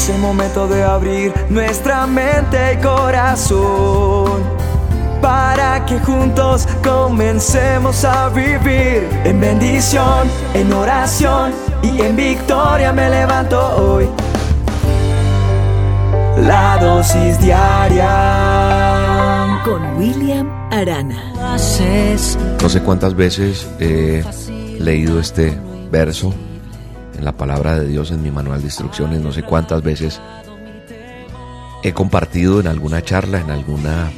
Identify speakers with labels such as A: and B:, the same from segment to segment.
A: Es el momento de abrir nuestra mente y corazón para que juntos comencemos a vivir en bendición, en oración y en victoria me levanto hoy. La dosis diaria
B: con William Arana.
C: No sé cuántas veces he leído este verso en la palabra de Dios en mi manual de instrucciones, no sé cuántas veces he compartido en alguna charla, en alguna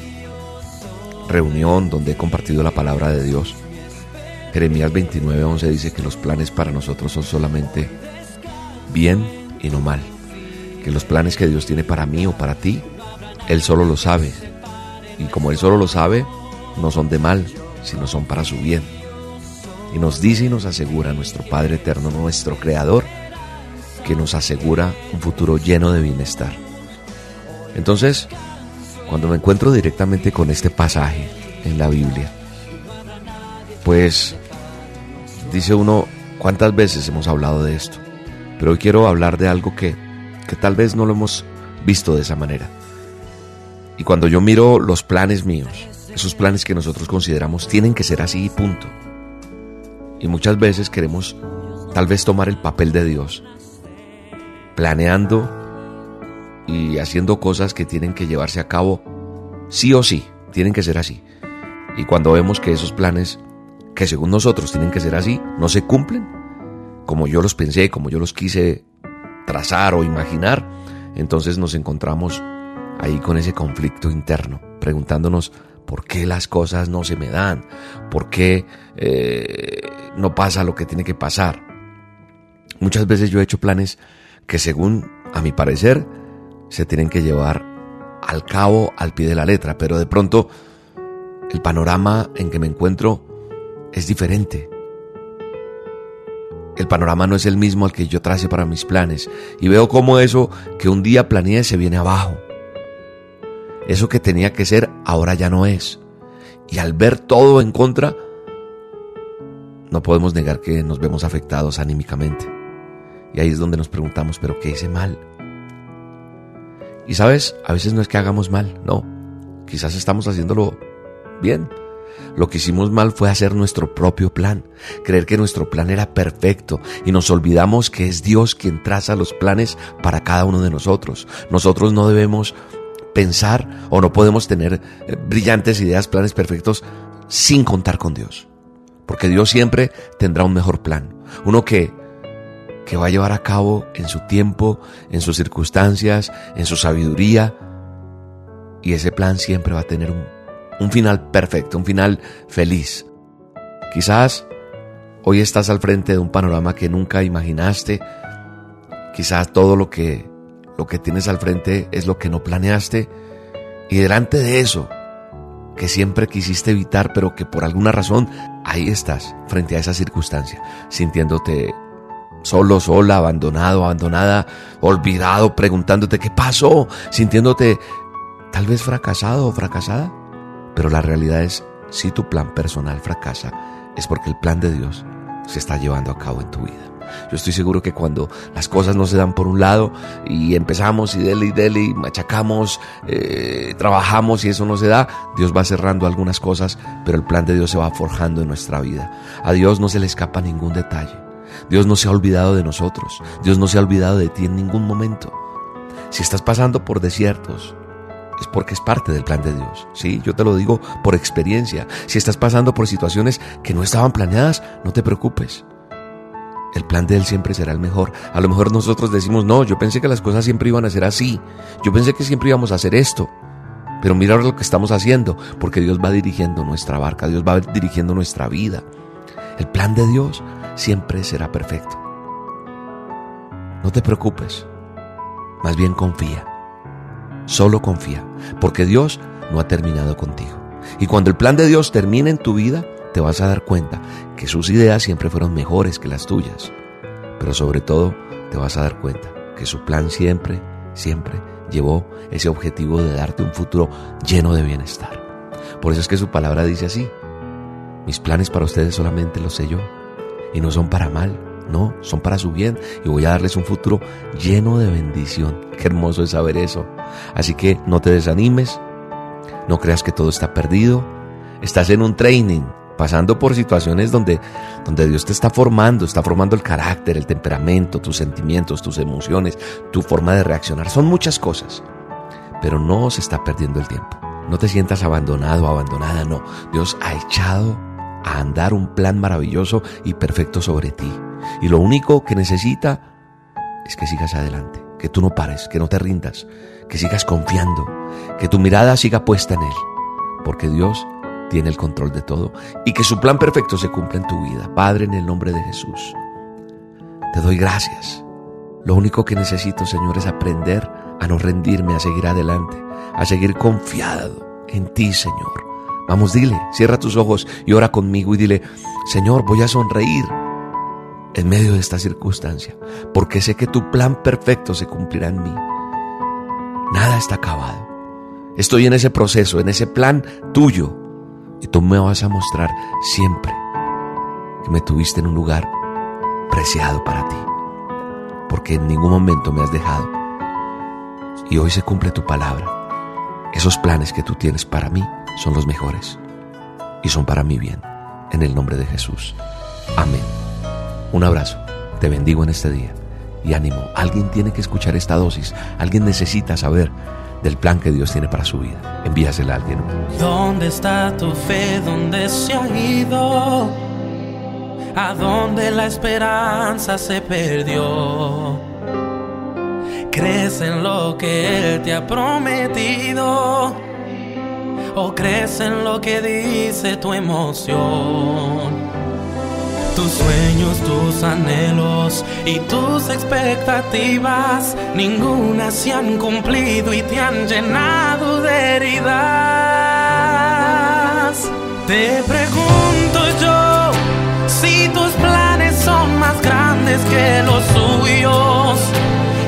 C: reunión donde he compartido la palabra de Dios. Jeremías 29:11 dice que los planes para nosotros son solamente bien y no mal que los planes que Dios tiene para mí o para ti, Él solo lo sabe. Y como Él solo lo sabe, no son de mal, sino son para su bien. Y nos dice y nos asegura nuestro Padre Eterno, nuestro Creador, que nos asegura un futuro lleno de bienestar. Entonces, cuando me encuentro directamente con este pasaje en la Biblia, pues dice uno, ¿cuántas veces hemos hablado de esto? Pero hoy quiero hablar de algo que que tal vez no lo hemos visto de esa manera. Y cuando yo miro los planes míos, esos planes que nosotros consideramos tienen que ser así y punto. Y muchas veces queremos tal vez tomar el papel de Dios, planeando y haciendo cosas que tienen que llevarse a cabo sí o sí, tienen que ser así. Y cuando vemos que esos planes, que según nosotros tienen que ser así, no se cumplen, como yo los pensé, como yo los quise trazar o imaginar, entonces nos encontramos ahí con ese conflicto interno, preguntándonos por qué las cosas no se me dan, por qué eh, no pasa lo que tiene que pasar. Muchas veces yo he hecho planes que según a mi parecer se tienen que llevar al cabo al pie de la letra, pero de pronto el panorama en que me encuentro es diferente. El panorama no es el mismo al que yo trace para mis planes y veo cómo eso que un día planeé se viene abajo. Eso que tenía que ser ahora ya no es. Y al ver todo en contra, no podemos negar que nos vemos afectados anímicamente. Y ahí es donde nos preguntamos, ¿pero qué hice mal? Y sabes, a veces no es que hagamos mal, no. Quizás estamos haciéndolo bien. Lo que hicimos mal fue hacer nuestro propio plan, creer que nuestro plan era perfecto y nos olvidamos que es Dios quien traza los planes para cada uno de nosotros. Nosotros no debemos pensar o no podemos tener eh, brillantes ideas, planes perfectos sin contar con Dios. Porque Dios siempre tendrá un mejor plan. Uno que, que va a llevar a cabo en su tiempo, en sus circunstancias, en su sabiduría. Y ese plan siempre va a tener un un final perfecto, un final feliz. Quizás hoy estás al frente de un panorama que nunca imaginaste. Quizás todo lo que lo que tienes al frente es lo que no planeaste y delante de eso que siempre quisiste evitar, pero que por alguna razón ahí estás frente a esa circunstancia, sintiéndote solo, sola, abandonado, abandonada, olvidado, preguntándote qué pasó, sintiéndote tal vez fracasado o fracasada. Pero la realidad es, si tu plan personal fracasa, es porque el plan de Dios se está llevando a cabo en tu vida. Yo estoy seguro que cuando las cosas no se dan por un lado y empezamos y dele y dele machacamos, eh, trabajamos y eso no se da, Dios va cerrando algunas cosas, pero el plan de Dios se va forjando en nuestra vida. A Dios no se le escapa ningún detalle. Dios no se ha olvidado de nosotros. Dios no se ha olvidado de ti en ningún momento. Si estás pasando por desiertos, es porque es parte del plan de Dios. Sí, yo te lo digo por experiencia. Si estás pasando por situaciones que no estaban planeadas, no te preocupes. El plan de Él siempre será el mejor. A lo mejor nosotros decimos, no, yo pensé que las cosas siempre iban a ser así. Yo pensé que siempre íbamos a hacer esto. Pero mira ahora lo que estamos haciendo, porque Dios va dirigiendo nuestra barca, Dios va dirigiendo nuestra vida. El plan de Dios siempre será perfecto. No te preocupes, más bien confía. Solo confía, porque Dios no ha terminado contigo. Y cuando el plan de Dios termine en tu vida, te vas a dar cuenta que sus ideas siempre fueron mejores que las tuyas. Pero sobre todo, te vas a dar cuenta que su plan siempre, siempre llevó ese objetivo de darte un futuro lleno de bienestar. Por eso es que su palabra dice así, mis planes para ustedes solamente los sé yo, y no son para mal, No, son para su bien y voy a darles un futuro lleno de bendición. Qué hermoso es saber eso. Así que no te desanimes, no creas que todo está perdido. Estás en un training, pasando por situaciones donde, donde Dios te está formando, está formando el carácter, el temperamento, tus sentimientos, tus emociones, tu forma de reaccionar. Son muchas cosas, pero no se está perdiendo el tiempo. No te sientas abandonado abandonada, no. Dios ha echado a andar un plan maravilloso y perfecto sobre ti. Y lo único que necesita es que sigas adelante, que tú no pares, que no te rindas, que sigas confiando, que tu mirada siga puesta en Él, porque Dios tiene el control de todo y que su plan perfecto se cumpla en tu vida. Padre, en el nombre de Jesús, te doy gracias. Lo único que necesito, Señor, es aprender a no rendirme, a seguir adelante, a seguir confiado en ti, Señor. Vamos, dile, cierra tus ojos y ora conmigo y dile, Señor, voy a sonreír en medio de esta circunstancia, porque sé que tu plan perfecto se cumplirá en mí. Nada está acabado. Estoy en ese proceso, en ese plan tuyo, y tú me vas a mostrar siempre que me tuviste en un lugar preciado para ti, porque en ningún momento me has dejado. Y hoy se cumple tu palabra. Esos planes que tú tienes para mí son los mejores y son para mi bien. En el nombre de Jesús. Amén. Un abrazo. Te bendigo en este día. Y ánimo. Alguien tiene que escuchar esta dosis. Alguien necesita saber del plan que Dios tiene para su vida. Envíasela a alguien.
D: ¿Dónde está tu fe? ¿Dónde se ha ido? ¿A dónde la esperanza se perdió? ¿Crees en lo que Él te ha prometido? ¿O crees en lo que dice tu emoción? Tus sueños, tus anhelos y tus expectativas, ninguna se han cumplido y te han llenado de heridas. Te pregunto yo si tus planes son más grandes que los suyos,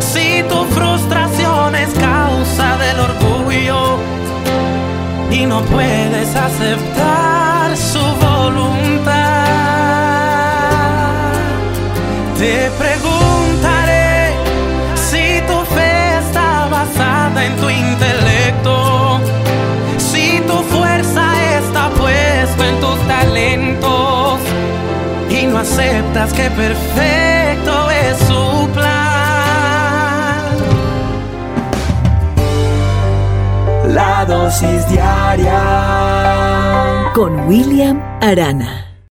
D: si tu frustración es causa del orgullo y no puedes aceptar aceptas que perfecto es su plan.
A: La dosis diaria
B: con William Arana.